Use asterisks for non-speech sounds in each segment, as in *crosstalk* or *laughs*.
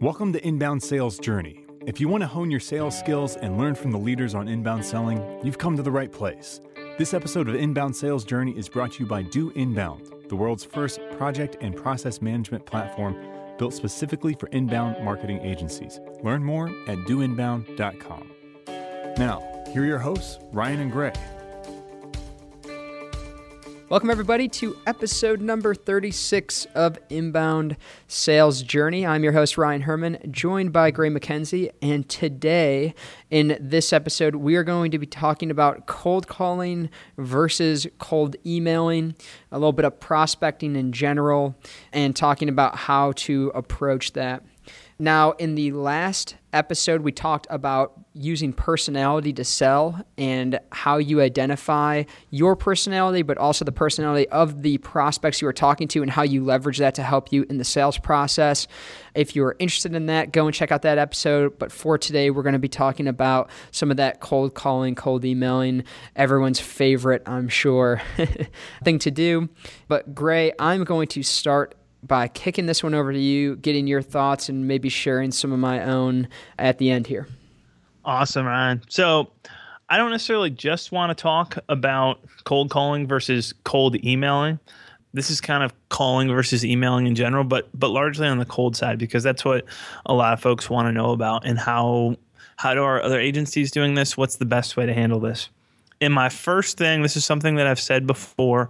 Welcome to Inbound Sales Journey. If you want to hone your sales skills and learn from the leaders on inbound selling, you've come to the right place. This episode of Inbound Sales Journey is brought to you by Do Inbound, the world's first project and process management platform built specifically for inbound marketing agencies. Learn more at doinbound.com. Now, here are your hosts, Ryan and Gray. Welcome, everybody, to episode number 36 of Inbound Sales Journey. I'm your host, Ryan Herman, joined by Gray MacKenzie. And today, in this episode, we are going to be talking about cold calling versus cold emailing, a little bit of prospecting in general, and talking about how to approach that. Now, in the last episode, we talked about using personality to sell and how you identify your personality, but also the personality of the prospects you are talking to and how you leverage that to help you in the sales process. If you're interested in that, go and check out that episode. But for today, we're going to be talking about some of that cold calling, cold emailing, everyone's favorite, I'm sure, *laughs* thing to do. But Gray, I'm going to start by kicking this one over to you, getting your thoughts, and maybe sharing some of my own at the end here. Awesome, Ryan. So I don't necessarily just want to talk about cold calling versus cold emailing. This is kind of calling versus emailing in general, but but largely on the cold side because that's what a lot of folks want to know about and how how do our other agencies doing this? What's the best way to handle this? And my first thing, this is something that I've said before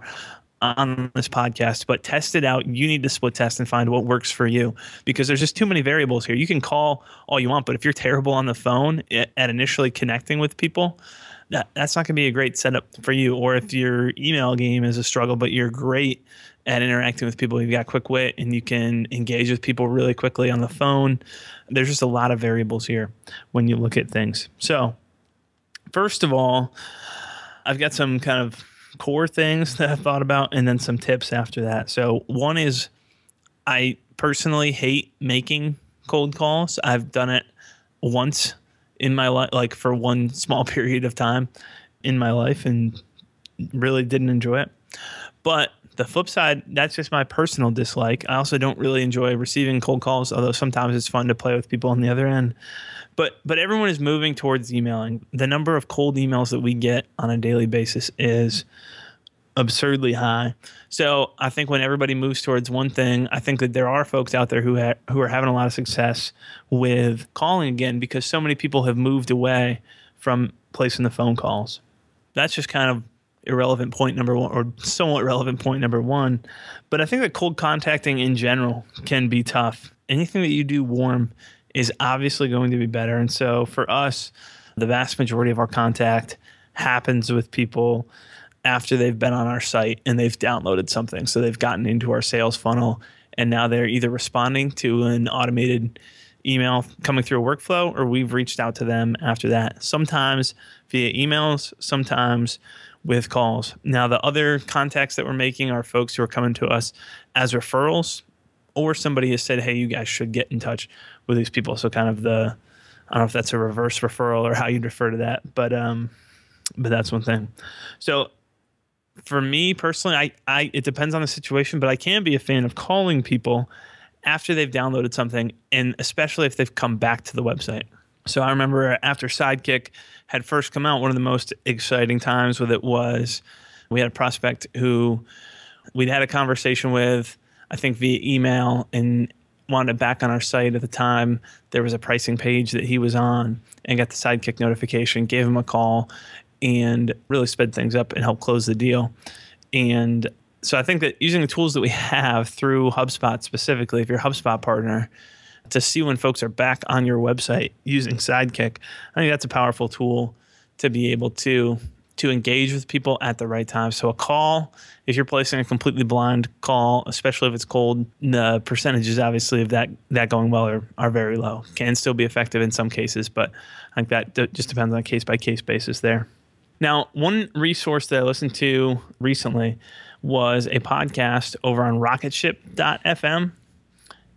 on this podcast, but test it out. You need to split test and find what works for you because there's just too many variables here. You can call all you want, but if you're terrible on the phone eh, at initially connecting with people, that, that's not going to be a great setup for you. Or if your email game is a struggle, but you're great at interacting with people, you've got quick wit and you can engage with people really quickly on the phone. There's just a lot of variables here when you look at things. So, first of all, I've got some kind of core things that I've thought about, and then some tips after that. So one is I personally hate making cold calls. I've done it once in my life, like for one small *laughs* period of time in my life, and really didn't enjoy it. But the flip side, that's just my personal dislike. I also don't really enjoy receiving cold calls, although sometimes it's fun to play with people on the other end. But but everyone is moving towards emailing. The number of cold emails that we get on a daily basis is absurdly high. So I think when everybody moves towards one thing, I think that there are folks out there who ha- who are having a lot of success with calling again because so many people have moved away from placing the phone calls. That's just kind of irrelevant point number one, or somewhat relevant point number one. But I think that cold contacting in general can be tough. Anything that you do warm is obviously going to be better. And so for us, the vast majority of our contact happens with people after they've been on our site and they've downloaded something. So they've gotten into our sales funnel and now they're either responding to an automated email coming through a workflow or we've reached out to them after that. Sometimes via emails, sometimes with calls. Now, the other contacts that we're making are folks who are coming to us as referrals or somebody has said, hey, you guys should get in touch with these people. So, kind of the, I don't know if that's a reverse referral or how you'd refer to that, but, um, but that's one thing. So, for me personally, I, I it depends on the situation, but I can be a fan of calling people after they've downloaded something, and especially if they've come back to the website. So I remember after Sidekick had first come out, one of the most exciting times with it was we had a prospect who we'd had a conversation with, I think via email, and wanted back on our site at the time. There was a pricing page that he was on and got the Sidekick notification, gave him a call, and really sped things up and helped close the deal. And so I think that using the tools that we *laughs* have through HubSpot specifically, if you're a HubSpot partner, to see when folks are back on your website using Sidekick, I think that's a powerful tool to be able to to engage with people at the right time. So a call, if you're placing a completely blind call, especially if it's cold, the percentages obviously of that that going well are, are very low. Can still be effective in some cases, but I think that just depends on a case by case basis there. Now, one resource that I listened to recently was a podcast over on rocketship.fm.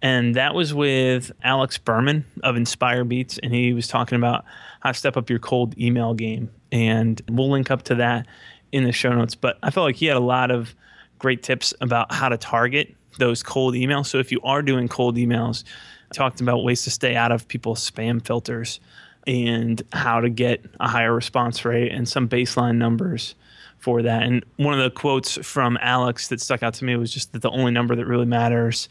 And that was with Alex Berman of Inspire Beats. And he was talking about how to step up your cold email game. And we'll link up to that in the show notes. But I felt like he had a lot of great tips about how to target those cold emails. So if you are doing cold emails, talked about ways to stay out of people's spam filters and how to get a higher response rate and some baseline numbers for that. And one of the quotes from Alex that stuck out to me was just that the only number that really matters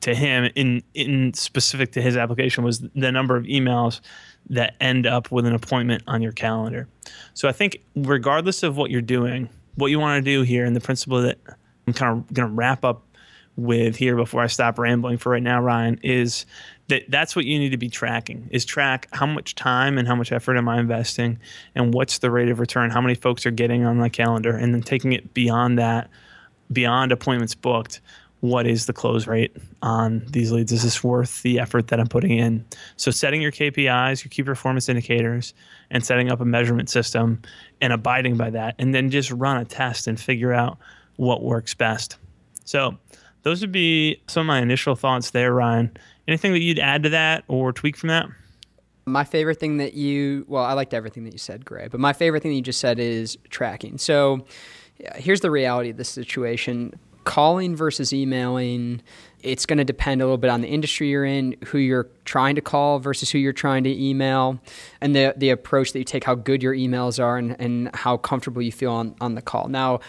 to him in in specific to his application was the number of emails that end up with an appointment on your calendar. So I think regardless of what you're doing, what you want to do here and the principle that I'm kind of going to wrap up with here before I stop rambling for right now, Ryan, is that that's what you need to be tracking is track how much time and how much effort am I investing and what's the rate of return, how many folks are getting on my calendar, and then taking it beyond that, beyond appointments booked. What is the close rate on these leads? Is this worth the effort that I'm putting in? So, setting your KPIs, your key performance indicators, and setting up a measurement system and abiding by that, and then just run a test and figure out what works best. So, those would be some of my initial thoughts there, Ryan. Anything that you'd add to that or tweak from that? My favorite thing that you, well, I liked everything that you said, Gray, but my favorite thing that you just said is tracking. So here's the reality of this situation calling versus emailing, it's going to depend a little bit on the industry you're in, who you're trying to call versus who you're trying to email, and the, the approach that you take, how good your emails are, and, and how comfortable you feel on, on the call. Now,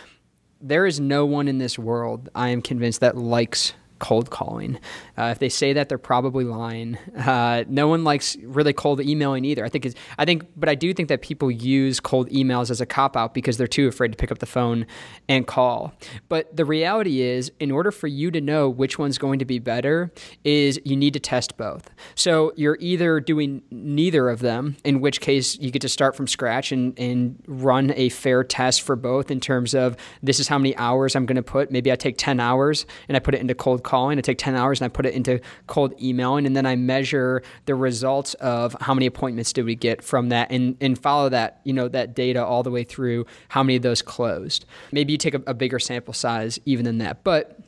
there is no one in this world, I am convinced, that likes cold calling. Uh, if they say that, they're probably lying. Uh, no one likes really cold emailing either. I think it's, I think, but I do think that people use cold emails as a cop out because they're too afraid to pick up the phone and call. But the reality is, in order for you to know which one's going to be better, is you need to test both. So you're either doing neither of them, in which case you get to start from scratch and, and run a fair test for both in terms of this is how many hours I'm going to put. Maybe I take 10 hours and I put it into cold calling. I take 10 hours and I put it into cold emailing. And then I measure the results of how many appointments did we get from that and, and follow that, you know, that data all the way through how many of those closed. Maybe you take a, a bigger sample size even than that. But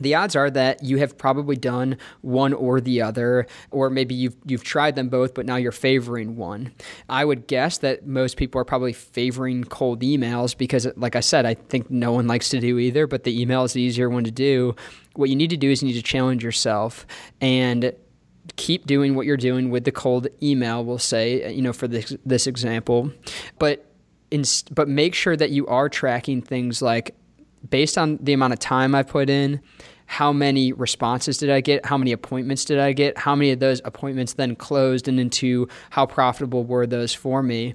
the odds are that you have probably done one or the other, or maybe you've you've tried them both, but now you're favoring one. I would guess that most people are probably favoring cold emails because, like I said, I think no one likes to do either, but the email is the easier one to do. What you need to do is you need to challenge yourself and keep doing what you're doing with the cold email. We'll say, uh, you know, for this this example, but. In, but make sure that you are tracking things like based on the amount of time I put in, how many responses did I get? How many appointments did I get? How many of those appointments then closed and into how profitable were those for me?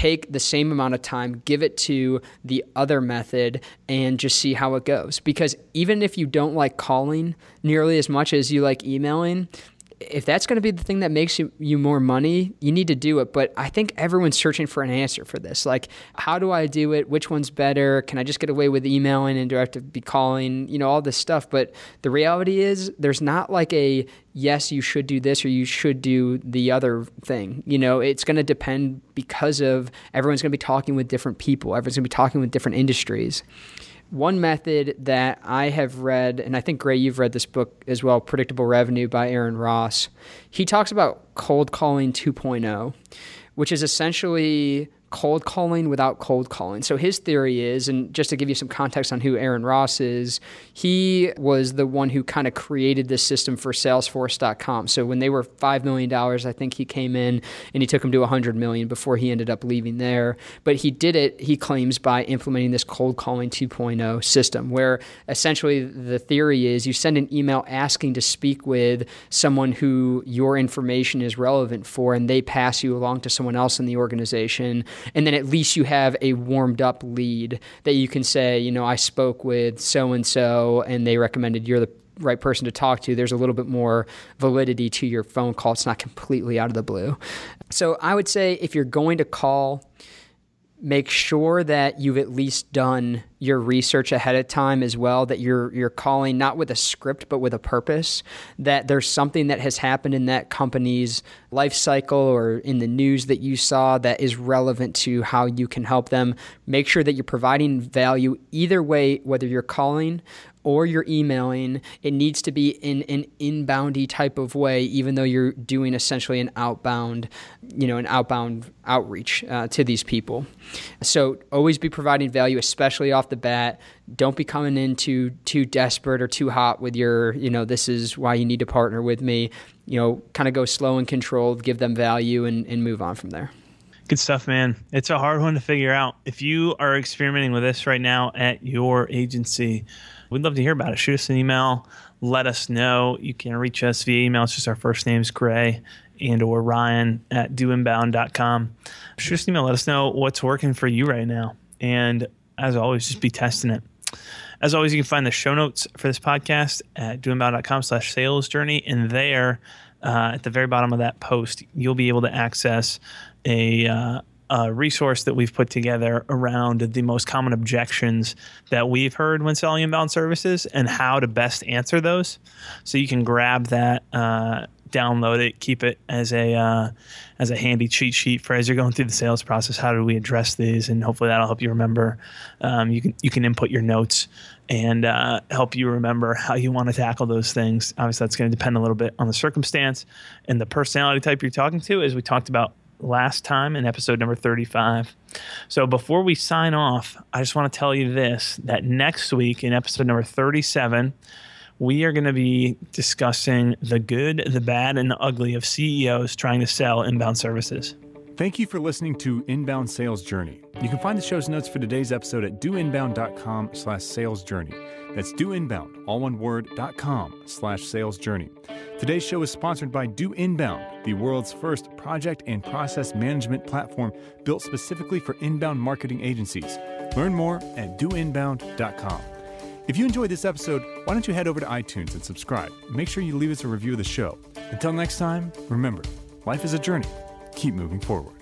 Take the same amount of time, give it to the other method, and just see how it goes. Because even if you don't like calling nearly as much as you like emailing, if that's going to be the thing that makes you, you more money, you need to do it. But I think everyone's searching for an answer for this. Like, how do I do it? Which one's better? Can I just get away with emailing and do I have to be calling? You know, all this stuff. But the reality is, there's not like a yes, you should do this or you should do the other thing. You know, it's going to depend because of everyone's going to be talking with different people, everyone's going to be talking with different industries. One method that I have read, and I think Gray, you've read this book as well, Predictable Revenue by Aaron Ross. He talks about cold calling 2.0, which is essentially cold calling without cold calling. So his theory is, and just to give you some context on who Aaron Ross is, he was the one who kind of created this system for Salesforce.com. So when they were $5 million, I think he came in and he took them to a 100 million before he ended up leaving there. But he did it, he claims, by implementing this cold calling 2.0 system, where essentially the theory is you send an email asking to speak with someone who your information is relevant for, and they pass you along to someone else in the organization and then at least you have a warmed up lead that you can say, you know, I spoke with so and so, and they recommended you're the right person to talk to. There's a little bit more validity to your phone call. It's not completely out of the blue. So I would say if you're going to call, make sure that you've at least done your research ahead of time as well that you're you're calling not with a script but with a purpose that there's something that has happened in that company's life cycle or in the news that you saw that is relevant to how you can help them. Make sure that you're providing value either way whether you're calling or you're emailing, it needs to be in an inboundy type of way, even though you're doing essentially an outbound, you know, an outbound outreach uh, to these people. So always be providing value, especially off the bat. Don't be coming in too too desperate or too hot with your, you know, this is why you need to partner with me. You know, kind of go slow and controlled, give them value, and, and move on from there. Good stuff, man. It's a hard one to figure out. If you are experimenting with this right now at your agency, we'd love to hear about it. Shoot us an email. Let us know. You can reach us via email. It's just our first names, Gray and or Ryan at doinbound.com. Shoot us an email. Let us know what's working for you right now. And as always, just be testing it. As always, you can find the show notes for this podcast at doinbound.com slash sales journey. And there, uh, at the very bottom of that post, you'll be able to access a, uh, a resource that we've put together around the most common objections that we've heard when selling inbound services and how to best answer those. So you can grab that, uh, download it, keep it as a uh, as a handy cheat sheet for as you're going through the sales process. How do we address these? And hopefully that'll help you remember. Um, you can you can input your notes and uh, help you remember how you want to tackle those things. Obviously, that's going to depend a little bit on the circumstance and the personality type you're talking to, as we talked about last time in episode number 35. So before we sign off, I just want to tell you this that next week in episode number 37, we are going to be discussing the good, the bad, and the ugly of CEOs trying to sell inbound services. Thank you for listening to Inbound Sales Journey. You can find the show's notes for today's episode at doinbound.com slash sales journey. That's doinbound, all one word, dot com slash sales journey. Today's show is sponsored by Do Inbound, the world's first project and process management platform built specifically for inbound marketing agencies. Learn more at doinbound.com. If you enjoyed this episode, why don't you head over to iTunes and subscribe? Make sure you leave us a review of the show. Until next time, remember, life is a journey. Keep moving forward.